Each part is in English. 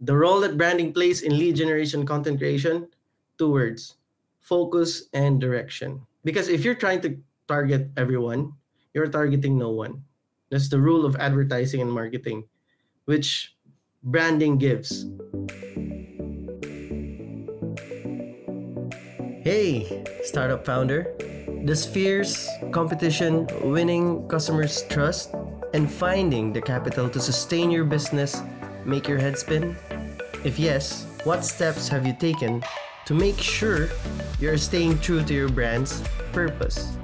The role that branding plays in lead generation content creation, two words focus and direction. Because if you're trying to target everyone, you're targeting no one. That's the rule of advertising and marketing, which branding gives. Hey, startup founder. Does fierce competition, winning customers' trust, and finding the capital to sustain your business make your head spin? If yes, what steps have you taken to make sure you're staying true to your brand's purpose?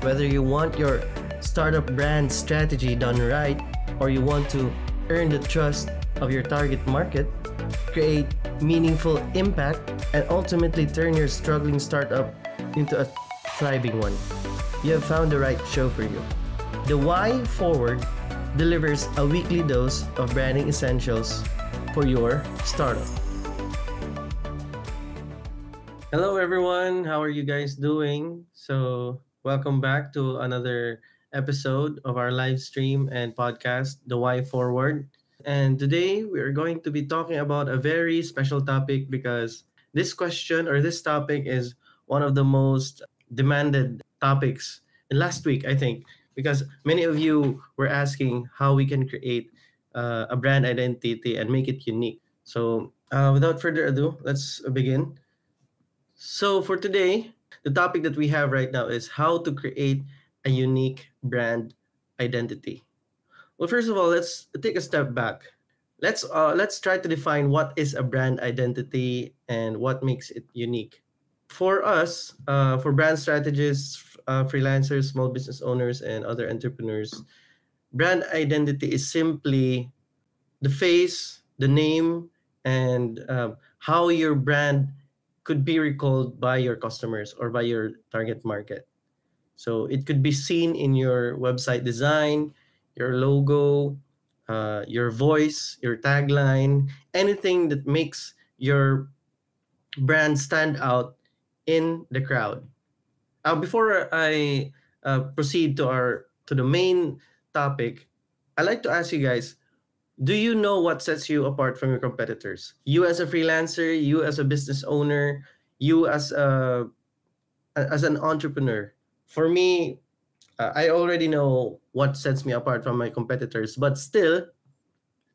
Whether you want your startup brand strategy done right or you want to earn the trust of your target market, create meaningful impact, and ultimately turn your struggling startup into a thriving one, you have found the right show for you. The Why Forward delivers a weekly dose of branding essentials for your startup. Hello, everyone. How are you guys doing? So, welcome back to another episode of our live stream and podcast, The Why Forward. And today we are going to be talking about a very special topic because this question or this topic is one of the most demanded topics in last week, I think, because many of you were asking how we can create uh, a brand identity and make it unique. So, uh, without further ado, let's begin. So, for today, the topic that we have right now is how to create a unique brand identity. Well, first of all, let's take a step back. Let's uh, let's try to define what is a brand identity and what makes it unique. For us, uh, for brand strategists, uh, freelancers, small business owners, and other entrepreneurs, brand identity is simply the face, the name, and um, how your brand could be recalled by your customers or by your target market. So it could be seen in your website design, your logo, uh, your voice, your tagline, anything that makes your brand stand out in the crowd. Uh, before I uh, proceed to our to the main topic, I'd like to ask you guys: Do you know what sets you apart from your competitors? You as a freelancer, you as a business owner, you as a as an entrepreneur. For me, uh, I already know what sets me apart from my competitors, but still,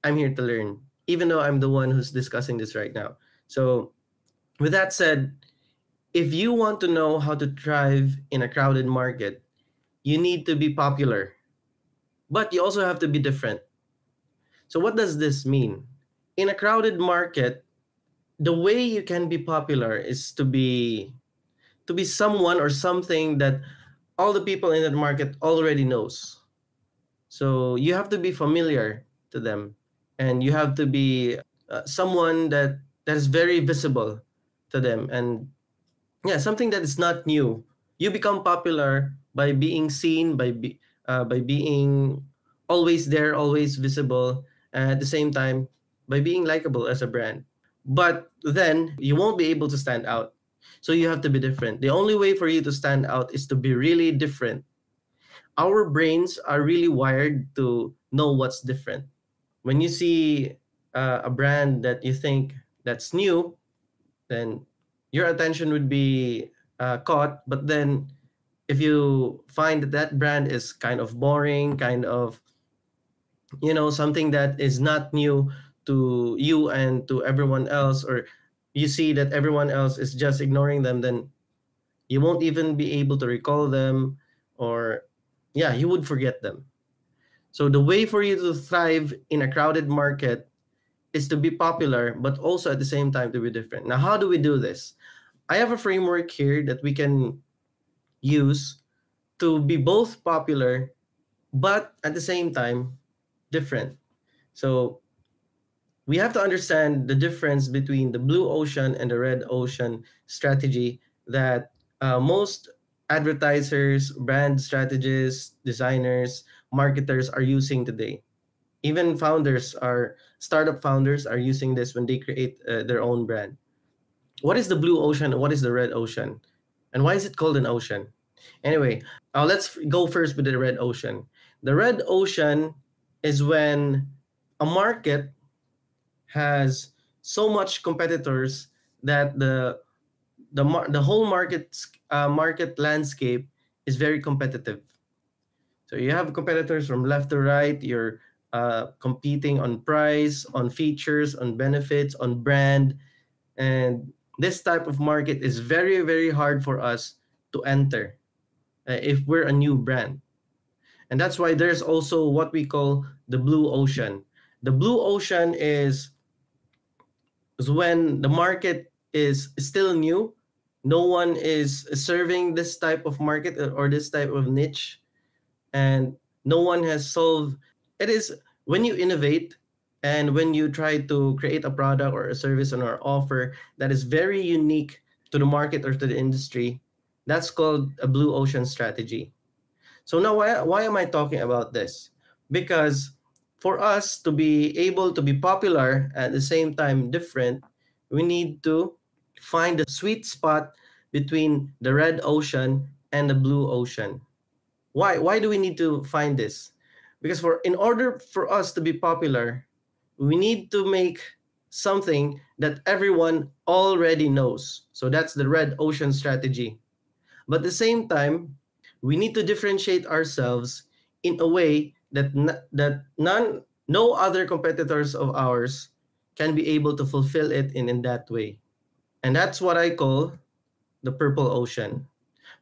I'm here to learn, even though I'm the one who's discussing this right now. So, with that said, if you want to know how to thrive in a crowded market, you need to be popular, but you also have to be different. So, what does this mean? In a crowded market, the way you can be popular is to be to be someone or something that all the people in that market already knows. So you have to be familiar to them, and you have to be uh, someone that that is very visible to them, and yeah, something that is not new. You become popular by being seen, by be, uh, by being always there, always visible, at the same time by being likable as a brand. But then you won't be able to stand out so you have to be different. The only way for you to stand out is to be really different. Our brains are really wired to know what's different. When you see uh, a brand that you think that's new, then your attention would be uh, caught. But then if you find that that brand is kind of boring, kind of, you know, something that is not new to you and to everyone else, or you see that everyone else is just ignoring them, then you won't even be able to recall them or yeah, you would forget them. So the way for you to thrive in a crowded market is to be popular, but also at the same time to be different. Now, how do we do this? I have a framework here that we can use to be both popular, but at the same time different. So we have to understand the difference between the blue ocean and the red ocean strategy that uh, most advertisers, brand strategists, designers, marketers are using today. Even founders are startup founders are using this when they create uh, their own brand. What is the blue ocean and what is the red ocean? And why is it called an ocean? Anyway, uh, let's go first with the red ocean. The red ocean is when a market has so much competitors that the the the whole market uh, market landscape is very competitive. So you have competitors from left to right. You're uh, competing on price, on features, on benefits, on brand, and this type of market is very very hard for us to enter uh, if we're a new brand. And that's why there's also what we call the blue ocean. The blue ocean is, is when the market is still new. No one is serving this type of market or this type of niche. And no one has solved it is when you innovate and when you try to create a product or a service or offer that is very unique to the market or to the industry, that's called a blue ocean strategy. So now why, why am I talking about this? Because for us to be able to be popular at the same time different, we need to find the sweet spot between the red ocean and the blue ocean. Why? Why do we need to find this? Because for in order for us to be popular, we need to make something that everyone already knows. So that's the red ocean strategy. But at the same time, we need to differentiate ourselves in a way that that none no other competitors of ours can be able to fulfill it in, in that way. And that's what I call the purple ocean.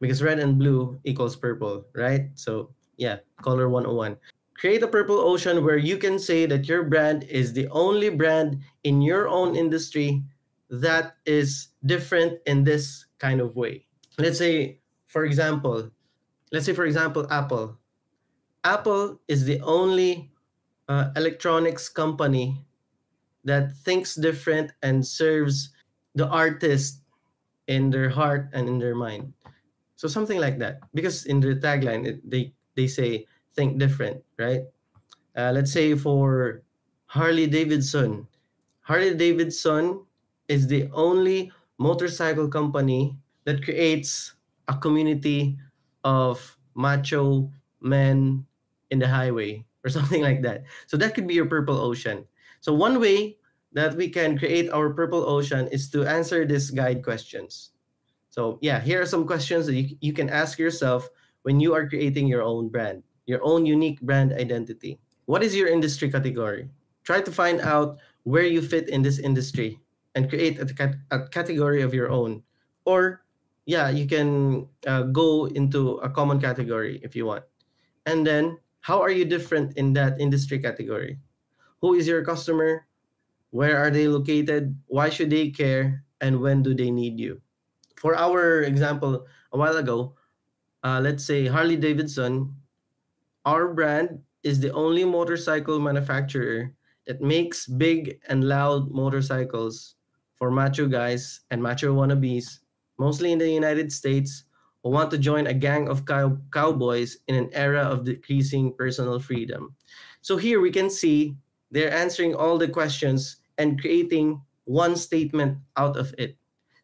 Because red and blue equals purple, right? So yeah, color 101. Create a purple ocean where you can say that your brand is the only brand in your own industry that is different in this kind of way. Let's say, for example, let's say for example apple apple is the only uh, electronics company that thinks different and serves the artist in their heart and in their mind so something like that because in their tagline it, they they say think different right uh, let's say for harley davidson harley davidson is the only motorcycle company that creates a community of macho men in the highway or something like that. So that could be your purple ocean. So one way that we can create our purple ocean is to answer these guide questions. So yeah, here are some questions that you, you can ask yourself when you are creating your own brand, your own unique brand identity. What is your industry category? Try to find out where you fit in this industry and create a, a category of your own. Or yeah, you can uh, go into a common category if you want. And then, how are you different in that industry category? Who is your customer? Where are they located? Why should they care? And when do they need you? For our example, a while ago, uh, let's say Harley Davidson, our brand is the only motorcycle manufacturer that makes big and loud motorcycles for macho guys and macho wannabes mostly in the United States, who want to join a gang of cow- cowboys in an era of decreasing personal freedom. So here we can see they're answering all the questions and creating one statement out of it.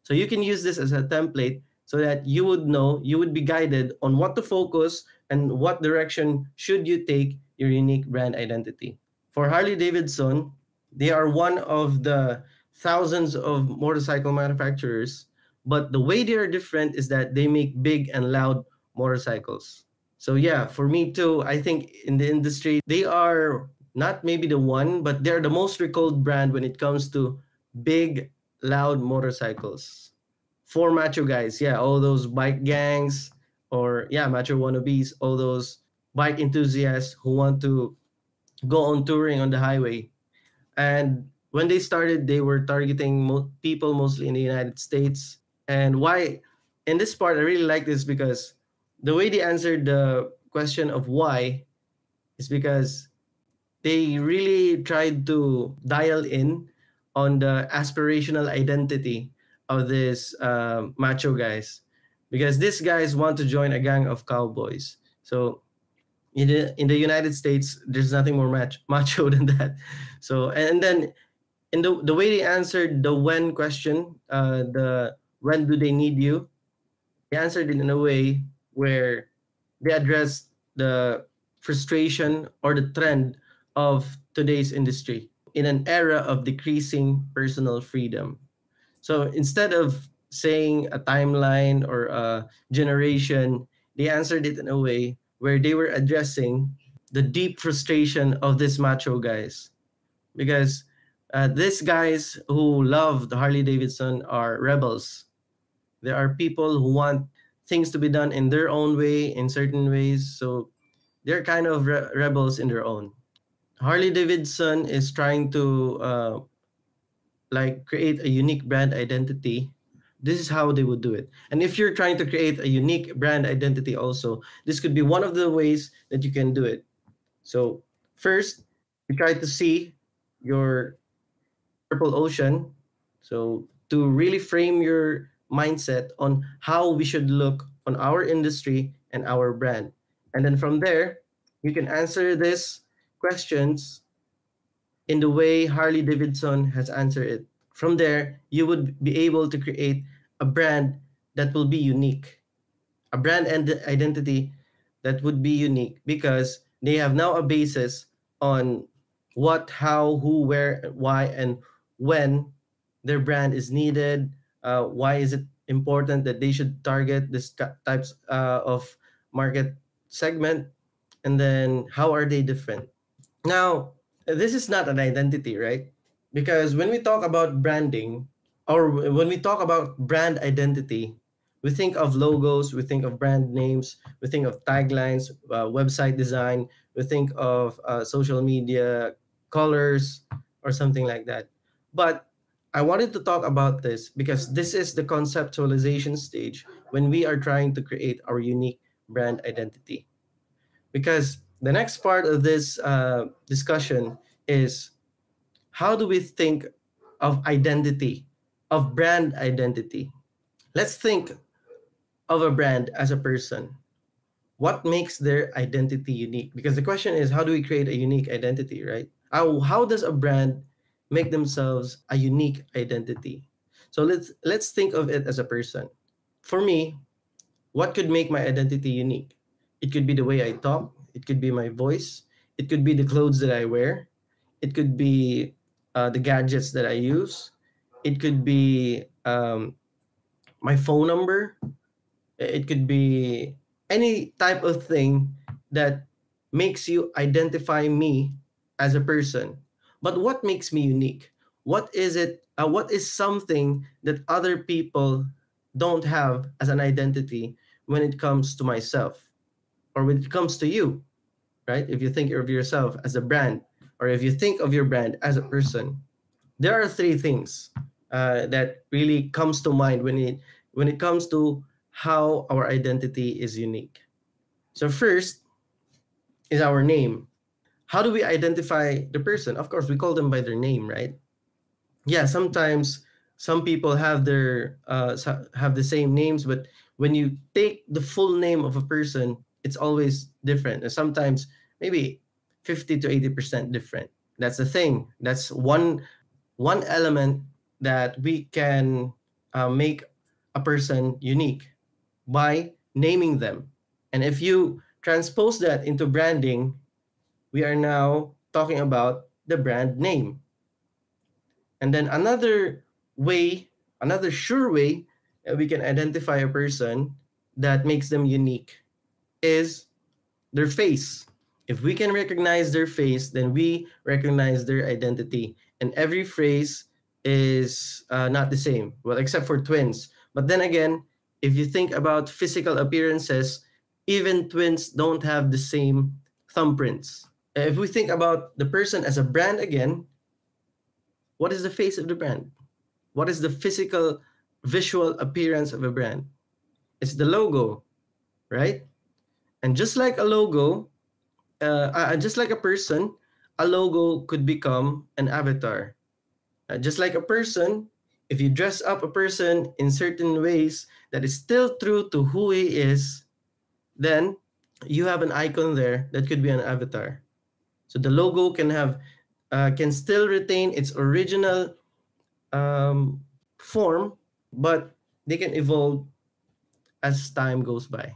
So you can use this as a template so that you would know, you would be guided on what to focus and what direction should you take your unique brand identity. For Harley Davidson, they are one of the thousands of motorcycle manufacturers but the way they are different is that they make big and loud motorcycles. So yeah, for me too, I think in the industry they are not maybe the one, but they're the most recalled brand when it comes to big, loud motorcycles. For macho guys, yeah, all those bike gangs or yeah, macho wannabes, all those bike enthusiasts who want to go on touring on the highway. And when they started, they were targeting mo- people mostly in the United States and why in this part I really like this because the way they answered the question of why is because they really tried to dial in on the aspirational identity of these uh, macho guys because these guys want to join a gang of cowboys so in the, in the united states there's nothing more mach- macho than that so and then in the, the way they answered the when question uh, the when do they need you? They answered it in a way where they addressed the frustration or the trend of today's industry. in an era of decreasing personal freedom. So instead of saying a timeline or a generation, they answered it in a way where they were addressing the deep frustration of these macho guys. Because uh, these guys who love the Harley Davidson are rebels. There are people who want things to be done in their own way, in certain ways. So they're kind of re- rebels in their own. Harley Davidson is trying to uh, like create a unique brand identity. This is how they would do it. And if you're trying to create a unique brand identity, also, this could be one of the ways that you can do it. So first, you try to see your purple ocean. So to really frame your mindset on how we should look on our industry and our brand. And then from there, you can answer these questions in the way Harley Davidson has answered it. From there, you would be able to create a brand that will be unique, a brand and identity that would be unique because they have now a basis on what, how, who, where, why, and when their brand is needed. Uh, why is it important that they should target this types uh, of market segment? And then how are they different? Now, this is not an identity, right? Because when we talk about branding or when we talk about brand identity, we think of logos, we think of brand names, we think of taglines, uh, website design, we think of uh, social media colors or something like that. But I wanted to talk about this because this is the conceptualization stage when we are trying to create our unique brand identity. Because the next part of this uh, discussion is how do we think of identity, of brand identity? Let's think of a brand as a person. What makes their identity unique? Because the question is, how do we create a unique identity, right? How, how does a brand make themselves a unique identity? So let's let's think of it as a person. For me, what could make my identity unique? It could be the way I talk, it could be my voice, it could be the clothes that I wear, it could be uh, the gadgets that I use. It could be um, my phone number. It could be any type of thing that makes you identify me as a person. But what makes me unique? What is it? Uh, what is something that other people don't have as an identity when it comes to myself or when it comes to you, right? If you think of yourself as a brand, or if you think of your brand as a person, there are three things uh, that really comes to mind when it when it comes to how our identity is unique. So first is our name. How do we identify the person? Of course, we call them by their name, right? Yeah, sometimes some people have their uh, have the same names, but when you take the full name of a person, it's always different. And sometimes maybe 50 to 80% different. That's the thing. That's one one element that we can uh, make a person unique by naming them. And if you transpose that into branding, we are now talking about the brand name. And then another way, another sure way that we can identify a person that makes them unique is their face. If we can recognize their face, then we recognize their identity. And every phrase is uh, not the same, well, except for twins. But then again, if you think about physical appearances, even twins don't have the same thumbprints. If we think about the person as a brand again, what is the face of the brand? What is the physical, visual appearance of a brand? It's the logo, right? And just like a logo, uh, uh, just like a person, a logo could become an avatar. Uh, just like a person, if you dress up a person in certain ways that is still true to who he is, then you have an icon there that could be an avatar. So the logo can have uh, can still retain its original um, form, but they can evolve as time goes by,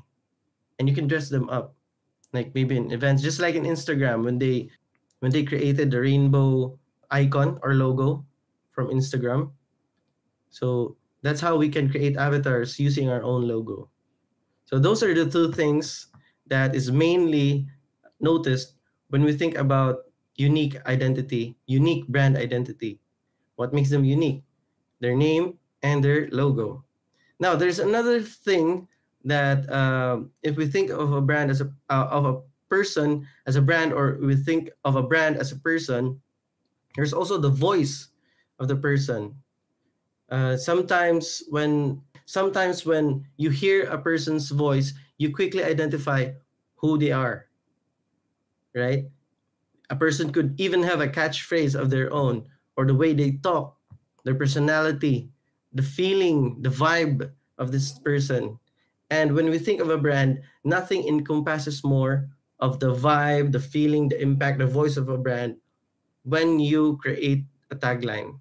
and you can dress them up like maybe in events just like in instagram when they when they created the rainbow icon or logo from Instagram. So that's how we can create avatars using our own logo. So those are the two things that is mainly noticed when we think about unique identity, unique brand identity. What makes them unique? Their name and their logo. Now, there's another thing that uh, if we think of a brand as a uh, of a person as a brand, or we think of a brand as a person, there's also the voice of the person. Uh, sometimes when sometimes when you hear a person's voice, you quickly identify who they are. Right? A person could even have a catchphrase of their own, or the way they talk, their personality, the feeling, the vibe of this person. And when we think of a brand, nothing encompasses more of the vibe, the feeling, the impact, the voice of a brand when you create a tagline.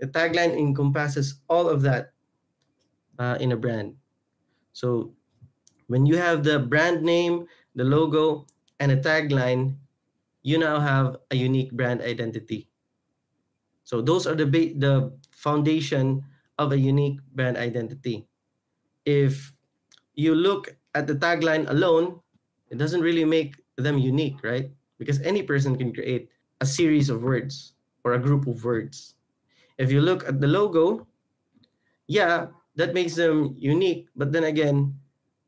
The tagline encompasses all of that uh, in a brand. So when you have the brand name, the logo, and a tagline, you now have a unique brand identity. So those are the the foundation of a unique brand identity. If you look at the tagline alone, it doesn't really make them unique, right? Because any person can create a series of words or a group of words. If you look at the logo, yeah, that makes them unique. But then again,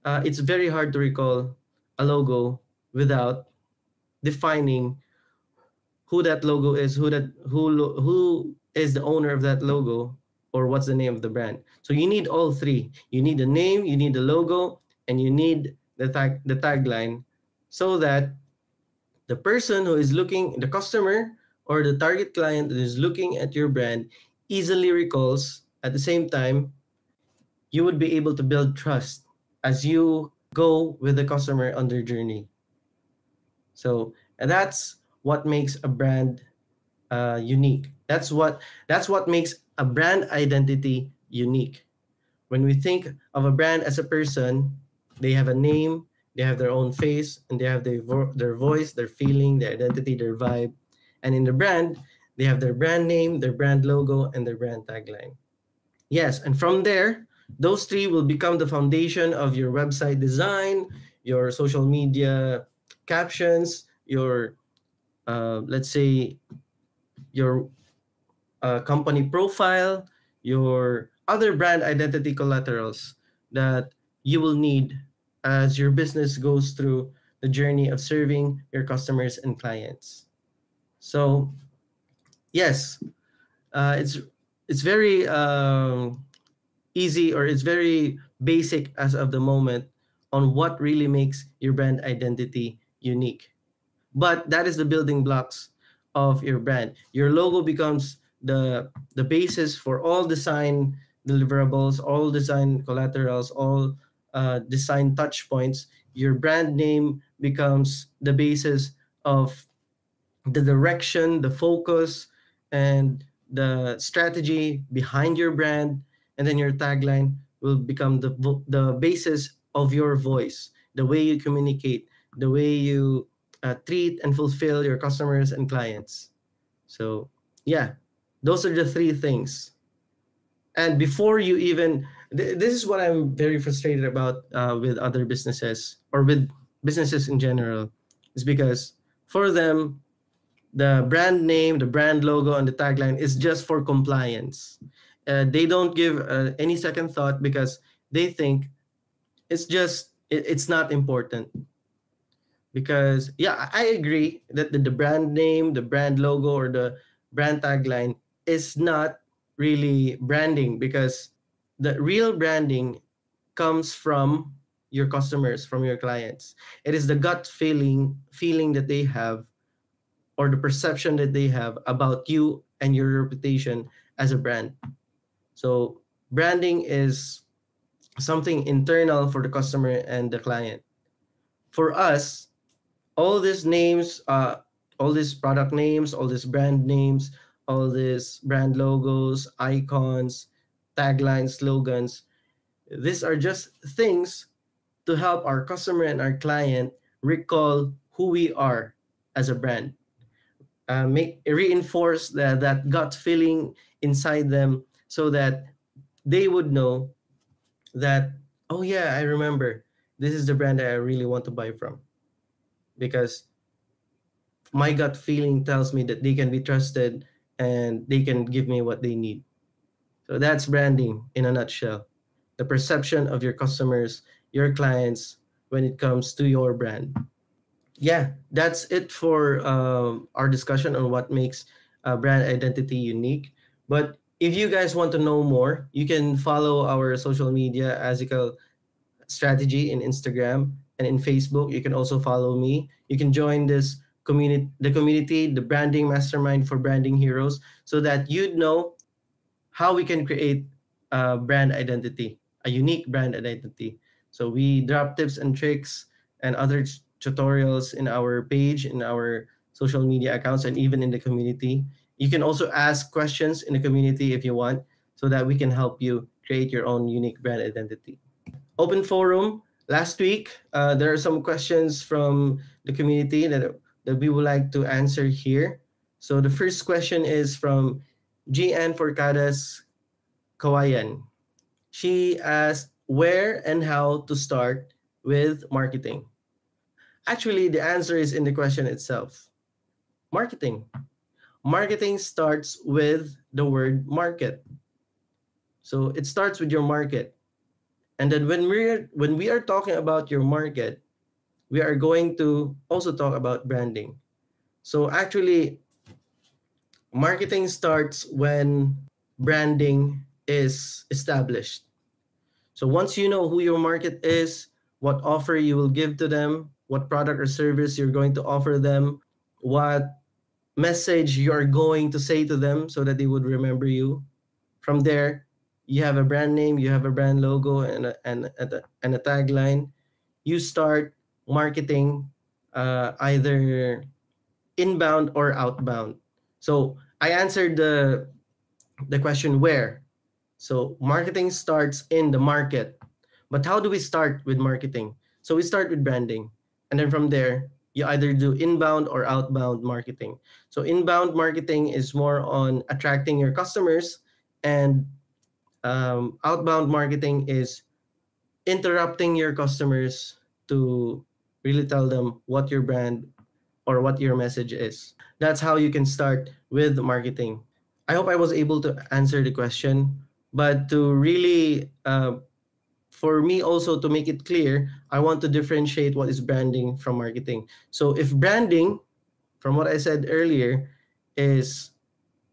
uh, it's very hard to recall a logo without defining who that logo is, who that who who is the owner of that logo, or what's the name of the brand. So you need all three. You need the name, you need the logo, and you need the tag the tagline so that the person who is looking the customer or the target client that is looking at your brand easily recalls at the same time you would be able to build trust as you go with the customer on their journey so that's what makes a brand uh, unique that's what that's what makes a brand identity unique when we think of a brand as a person they have a name, they have their own face, and they have their, vo- their voice, their feeling, their identity, their vibe. And in the brand, they have their brand name, their brand logo, and their brand tagline. Yes, and from there, those three will become the foundation of your website design, your social media captions, your, uh, let's say, your uh, company profile, your other brand identity collaterals that you will need as your business goes through the journey of serving your customers and clients. So, yes, uh, it's it's very um, easy or it's very basic as of the moment on what really makes your brand identity unique. But that is the building blocks of your brand. Your logo becomes the the basis for all design deliverables, all design collaterals, all uh, design touch points, your brand name becomes the basis of the direction, the focus, and the strategy behind your brand. And then your tagline will become the, the basis of your voice, the way you communicate, the way you uh, treat and fulfill your customers and clients. So, yeah, those are the three things. And before you even th- this is what I'm very frustrated about uh, with other businesses or with businesses in general, is because for them, the brand name, the brand logo, and the tagline is just for compliance. Uh, they don't give uh, any second thought because they think it's just it, it's not important. Because yeah, I agree that the, the brand name, the brand logo, or the brand tagline is not really branding because the real branding comes from your customers from your clients. It is the gut feeling feeling that they have or the perception that they have about you and your reputation as a brand. So branding is something internal for the customer and the client. For us all these names uh, all these product names all these brand names all these brand logos icons taglines, slogans. These are just things to help our customer and our client recall who we are as a brand. uh, make reinforce that, that gut feeling inside them so that they would know that oh yeah i remember this is the brand that i really want to buy from because my gut feeling tells me that they can be trusted and they can give me what they need. So that's branding in a nutshell. The perception of your customers your clients when it comes to your brand. Yeah that's it for um, our discussion on what makes a brand identity unique. But if you guys want to know more you can follow our social media Azical strategy in instagram and in facebook. You can also follow me. You can join this community the community the branding mastermind for branding heroes so that you'd know how we can create a brand identity a unique brand identity so we drop tips and tricks and other tutorials in our page, in our social media accounts, and even in the community. You can also ask questions in the community if you want, so that we can help you create your own unique brand identity. Open forum. Last week, uh, there are some questions from the community that, that we would like to answer here. So the first question is from GN Forcadas Kawayan. She asked where and how to start with marketing. Actually, the answer is in the question itself. Marketing. Marketing starts with the word market. So it starts with your market. And then when we're when we are talking about your market, we are going to also talk about branding. So actually marketing starts when branding is established. So once you know who your market is, what offer you will give to them, what product or service you're going to offer them, what message you're going to say to them so that they would remember you. From there, you have a brand name, you have a brand logo, and a, and, a, and a tagline. You start marketing uh, either inbound or outbound. So I answered the the question where. So marketing starts in the market. But how do we start with marketing? So we start with branding. And then from there, you either do inbound or outbound marketing. So inbound marketing is more on attracting your customers, and um, outbound marketing is interrupting your customers to really tell them what your brand or what your message is. That's how you can start with marketing. I hope I was able to answer the question, but to really uh, for me also to make it clear, I want to differentiate what is branding from marketing. So if branding, from what I said earlier, is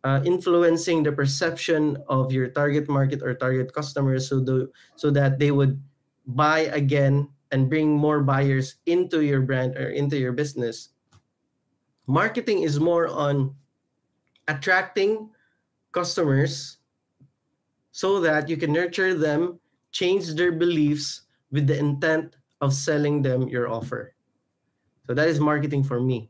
uh, influencing the perception of your target market or target customers so the so that they would buy again and bring more buyers into your brand or into your business marketing is more on attracting customers so that you can nurture them change their beliefs with the intent of selling them your offer. So that is marketing for me.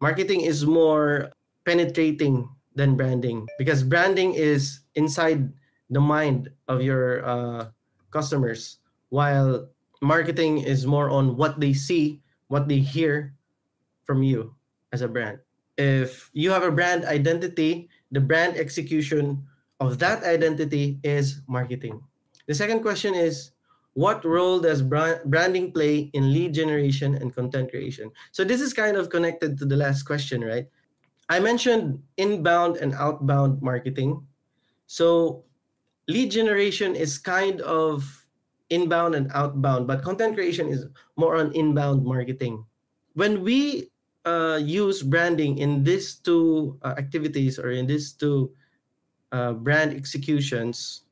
Marketing is more penetrating than branding because branding is inside the mind of your uh, customers, while marketing is more on what they see, what they hear from you as a brand. If you have a brand identity, the brand execution of that identity is marketing. The second question is, what role does branding play in lead generation and content creation? So this is kind of connected to the last question, right? I mentioned inbound and outbound marketing. So lead generation is kind of inbound and outbound, but content creation is more on inbound marketing. When we uh, use branding in these two uh, activities or in these two uh, brand executions,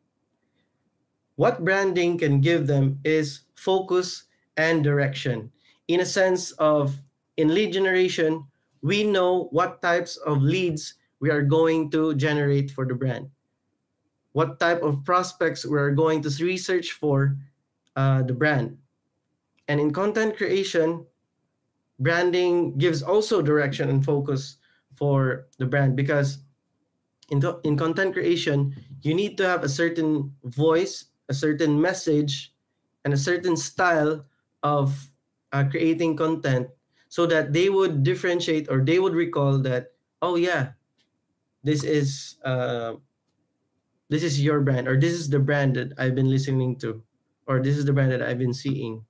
what branding can give them is focus and direction. In a sense of in lead generation, we know what types of leads we are going to generate for the brand, what type of prospects we are going to research for uh, the brand. And in content creation, branding gives also direction and focus for the brand because in, in content creation, you need to have a certain voice a certain message and a certain style of uh, creating content so that they would differentiate or they would recall that oh yeah this is uh, this is your brand or this is the brand that i've been listening to or this is the brand that i've been seeing.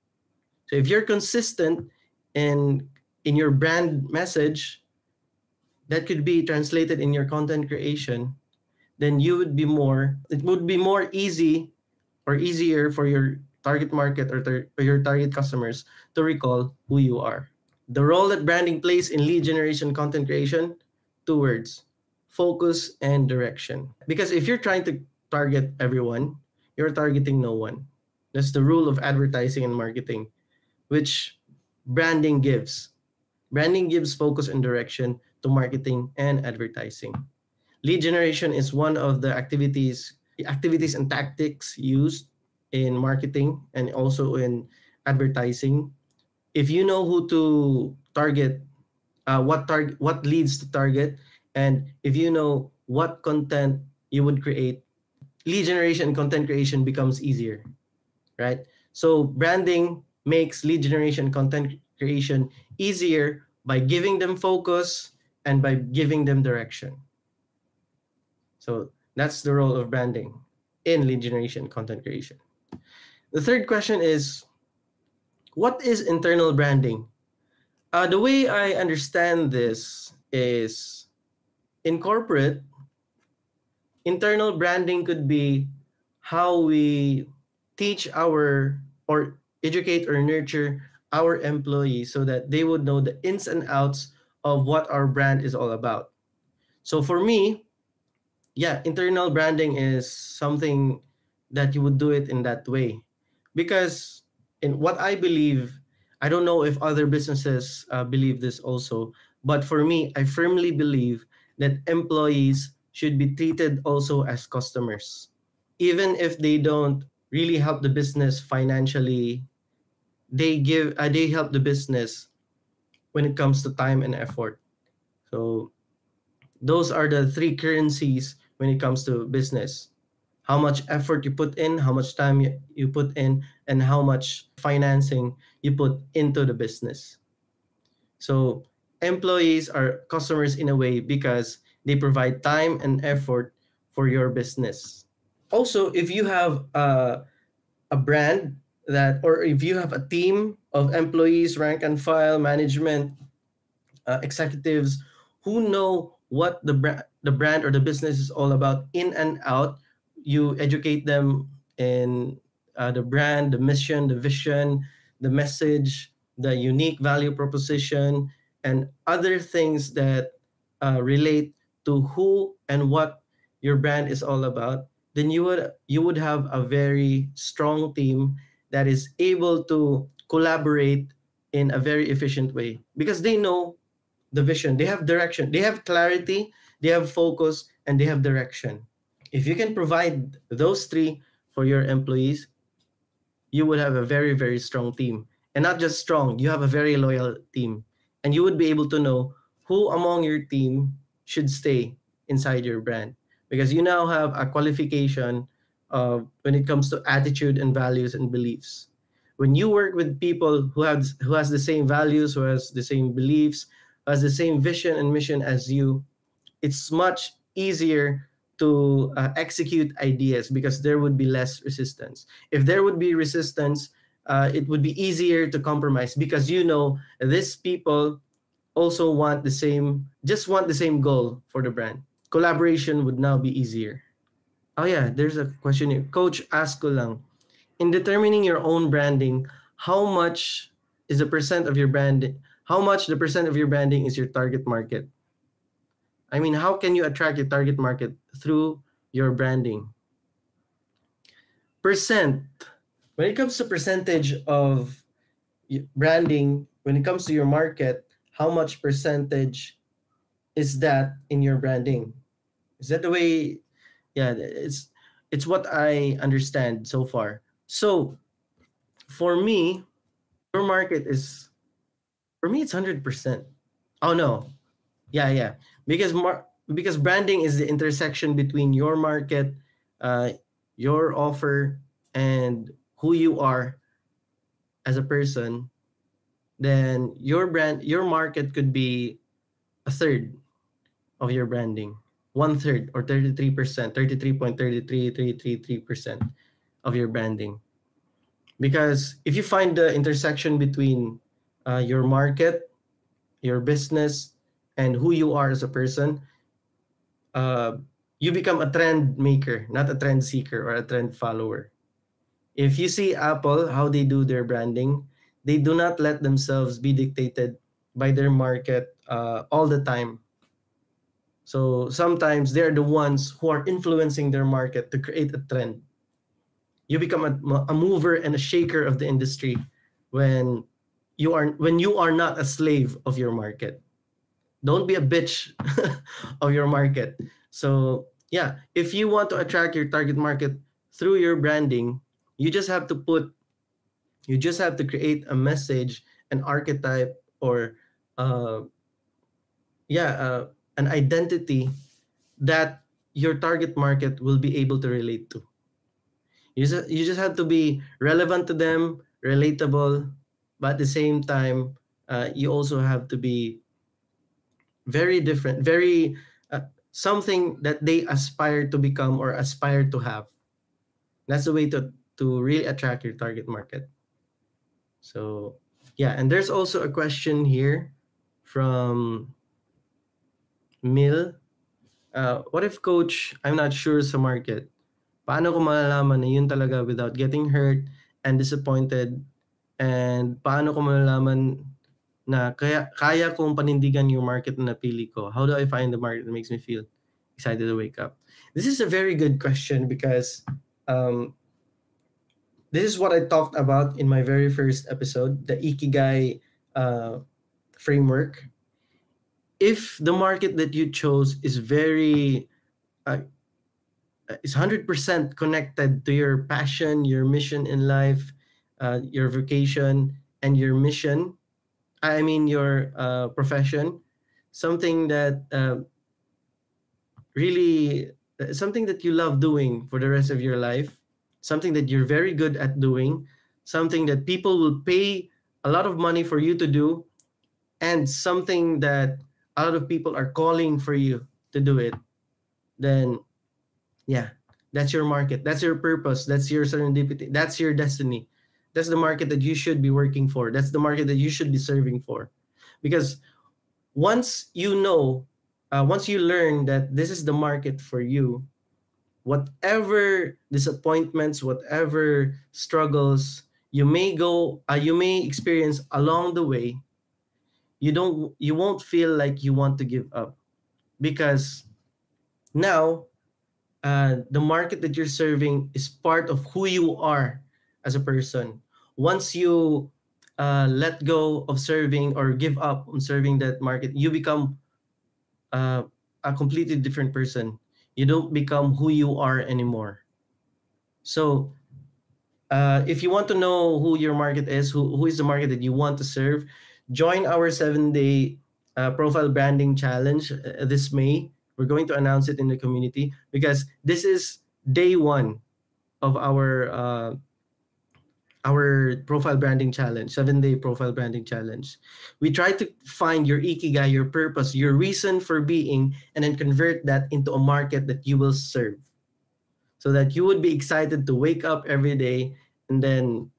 So if you're consistent in in your brand message that could be translated in your content creation then you would be more it would be more easy or easier for your target market or, tar- or your target customers to recall who you are. The role that branding plays in lead generation content creation two words focus and direction. Because if you're trying to target everyone you're targeting no one. That's the rule of advertising and marketing which branding gives. Branding gives focus and direction to marketing and advertising. Lead generation is one of the activities activities and tactics used in marketing and also in advertising. If you know who to target uh, what target what leads to target and if you know what content you would create lead generation content creation becomes easier right? So branding makes lead generation content creation easier by giving them focus and by giving them direction. So that's the role of branding in lead generation content creation. The third question is what is internal branding? Uh, the way I understand this is in corporate, internal branding could be how we teach our or educate or nurture our employees so that they would know the ins and outs of what our brand is all about. So for me, yeah, internal branding is something that you would do it in that way because in what I believe, I don't know if other businesses uh, believe this also, but for me, I firmly believe that employees should be treated also as customers. Even if they don't really help the business financially, they give uh, they help the business when it comes to time and effort. So those are the three currencies when it comes to business how much effort you put in, how much time you, you put in, and how much financing you put into the business. So employees are customers in a way because they provide time and effort for your business. Also, if you have a, a brand that, or if you have a team of employees, rank and file, management, uh, executives who know what the brand, the brand or the business is all about in and out, you educate them in uh, the brand, the mission, the vision, the message, the unique value proposition, and other things that uh, relate to who and what your brand is all about, then you would you would have a very strong team that is able to collaborate in a very efficient way because they know the vision, they have direction, they have clarity, they have focus, and they have direction if you can provide those three for your employees, you would have a very, very strong team. And not just strong, you have a very loyal team. And you would be able to know who among your team should stay inside your brand. Because you now have a qualification uh, when it comes to attitude and values and beliefs. When you work with people who have who has the same values, who has the same beliefs, has the same vision and mission as you, it's much easier to uh, execute ideas because there would be less resistance. If there would be resistance, uh, it would be easier to compromise because you know these people also want the same, just want the same goal for the brand. Collaboration would now be easier. Oh yeah, there's a question here. Coach, ask ko lang. In determining your own branding, how much is the percent of your brand? How much the percent of your branding is your target market? I mean, how can you attract your target market through your branding? Percent. When it comes to percentage of branding, when it comes to your market, how much percentage is that in your branding? Is that the way? Yeah, it's it's what I understand so far. So, for me, your market is for me it's hundred percent. Oh no, yeah, yeah because mar- because branding is the intersection between your market, uh, your offer, and who you are as a person. then your brand your market could be a third of your branding one third or 33% 33.3333% of your branding because if you find the intersection between uh, your market your business and who you are as a person uh, you become a trend maker not a trend seeker or a trend follower if you see apple how they do their branding they do not let themselves be dictated by their market uh, all the time. So sometimes they're the ones who are influencing their market to create a trend. You become a, a mover and a shaker of the industry when you are when you are not a slave of your market. Don't be a bitch of your market. So yeah if you want to attract your target market through your branding you just have to put you just have to create a message an archetype or uh, yeah uh, an identity that your target market will be able to relate to you just, you just have to be relevant to them, relatable, but at the same time, uh, you also have to be very different, very uh, something that they aspire to become or aspire to have. That's the way to to really attract your target market. So yeah, and there's also a question here from Mill. Uh, what if coach, I'm not sure sa market, paano ko malalaman na yun talaga without getting hurt and disappointed? And paano ko malalaman na kaya, kaya kong panindigan yung market na napili ko? How do I find the market that makes me feel excited to wake up? This is a very good question because um, this is what I talked about in my very first episode, the Ikigai uh, framework. If the market that you chose is very uh, is 100% connected to your passion, your mission in life, uh, your vocation, and your mission. I mean, your uh, profession. Something that uh, really, something that you love doing for the rest of your life, something that you're very good at doing, something that people will pay a lot of money for you to do, and something that a lot of people are calling for you to do it, then yeah, that's your market. That's your purpose. That's your serendipity. That's your destiny. That's the market that you should be working for. That's the market that you should be serving for. Because once you know, uh, once you learn that this is the market for you, whatever disappointments, whatever struggles you may go, uh, you may experience along the way, you don't, you won't feel like you want to give up, because now uh, the market that you're serving is part of who you are as a person. Once you uh, let go of serving or give up on serving that market, you become uh, a completely different person. You don't become who you are anymore. So, uh, if you want to know who your market is, who, who is the market that you want to serve, join our seven day uh, profile branding challenge uh, this May. We're going to announce it in the community because this is day one of our uh, our profile branding challenge, seven day profile branding challenge. We try to find your ikigai, your purpose, your reason for being, and then convert that into a market that you will serve. So that you would be excited to wake up every day and then,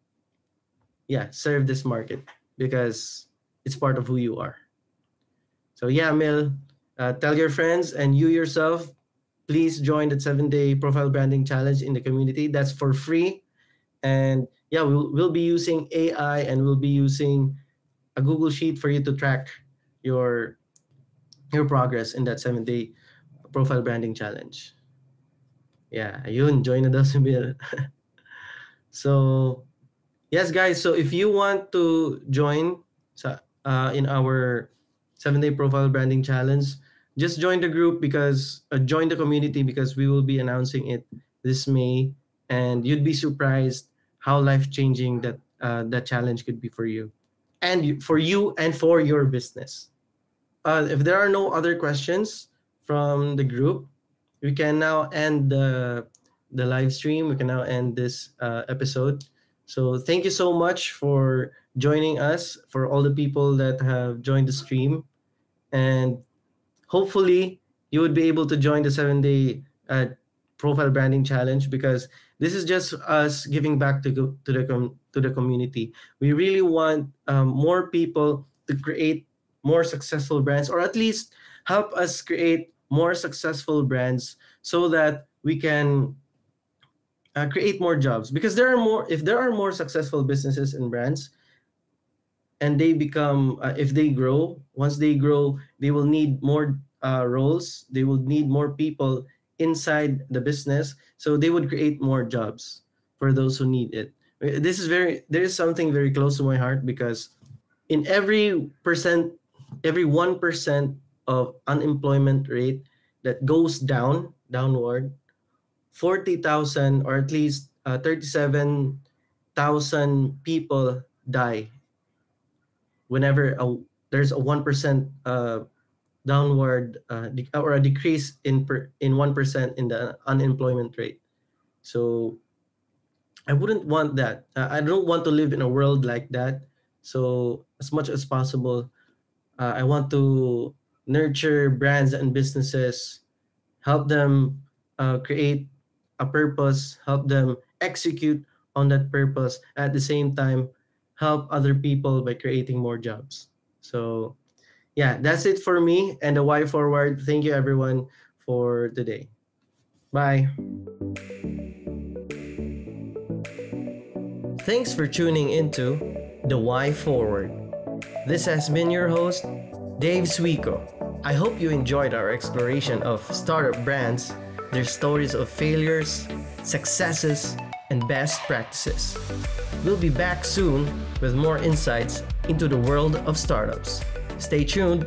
yeah, serve this market because it's part of who you are. So, yeah, Mil, uh, tell your friends and you yourself, please join the seven day profile branding challenge in the community. That's for free. And yeah, we'll, we'll be using AI and we'll be using a Google Sheet for you to track your your progress in that seven day profile branding challenge. Yeah, ayun, join na daw Bill. so, yes guys, so if you want to join uh, in our seven day profile branding challenge, just join the group because uh, join the community because we will be announcing it this May, and you'd be surprised how life changing that uh, that challenge could be for you, and for you and for your business. Uh, if there are no other questions from the group, we can now end the the live stream. We can now end this uh, episode. So thank you so much for joining us, for all the people that have joined the stream. And hopefully, you would be able to join the seven day uh, profile branding challenge because this is just us giving back to, to, the, to the community. We really want um, more people to create more successful brands or at least help us create more successful brands so that we can uh, create more jobs because there are more if there are more successful businesses and brands and they become uh, if they grow once they grow they will need more uh, roles they will need more people inside the business so they would create more jobs for those who need it. This is very there is something very close to my heart because in every percent every 1% of unemployment rate that goes down downward 40,000 or at least uh, 37,000 people die whenever a, there's a 1% uh, downward uh, or a decrease in per, in 1% in the unemployment rate. So i wouldn't want that. I don't want to live in a world like that. So as much as possible uh, i want to nurture brands and businesses help them uh, create a purpose help them execute on that purpose at the same time help other people by creating more jobs. So yeah that's it for me and the why forward. Thank you everyone for today bye. Thanks for tuning into the why forward. This has been your host dave Suico. i hope you enjoyed our exploration of startup brands their stories of failures successes and best practices. We'll be back soon with more insights into the world of startups Stay tuned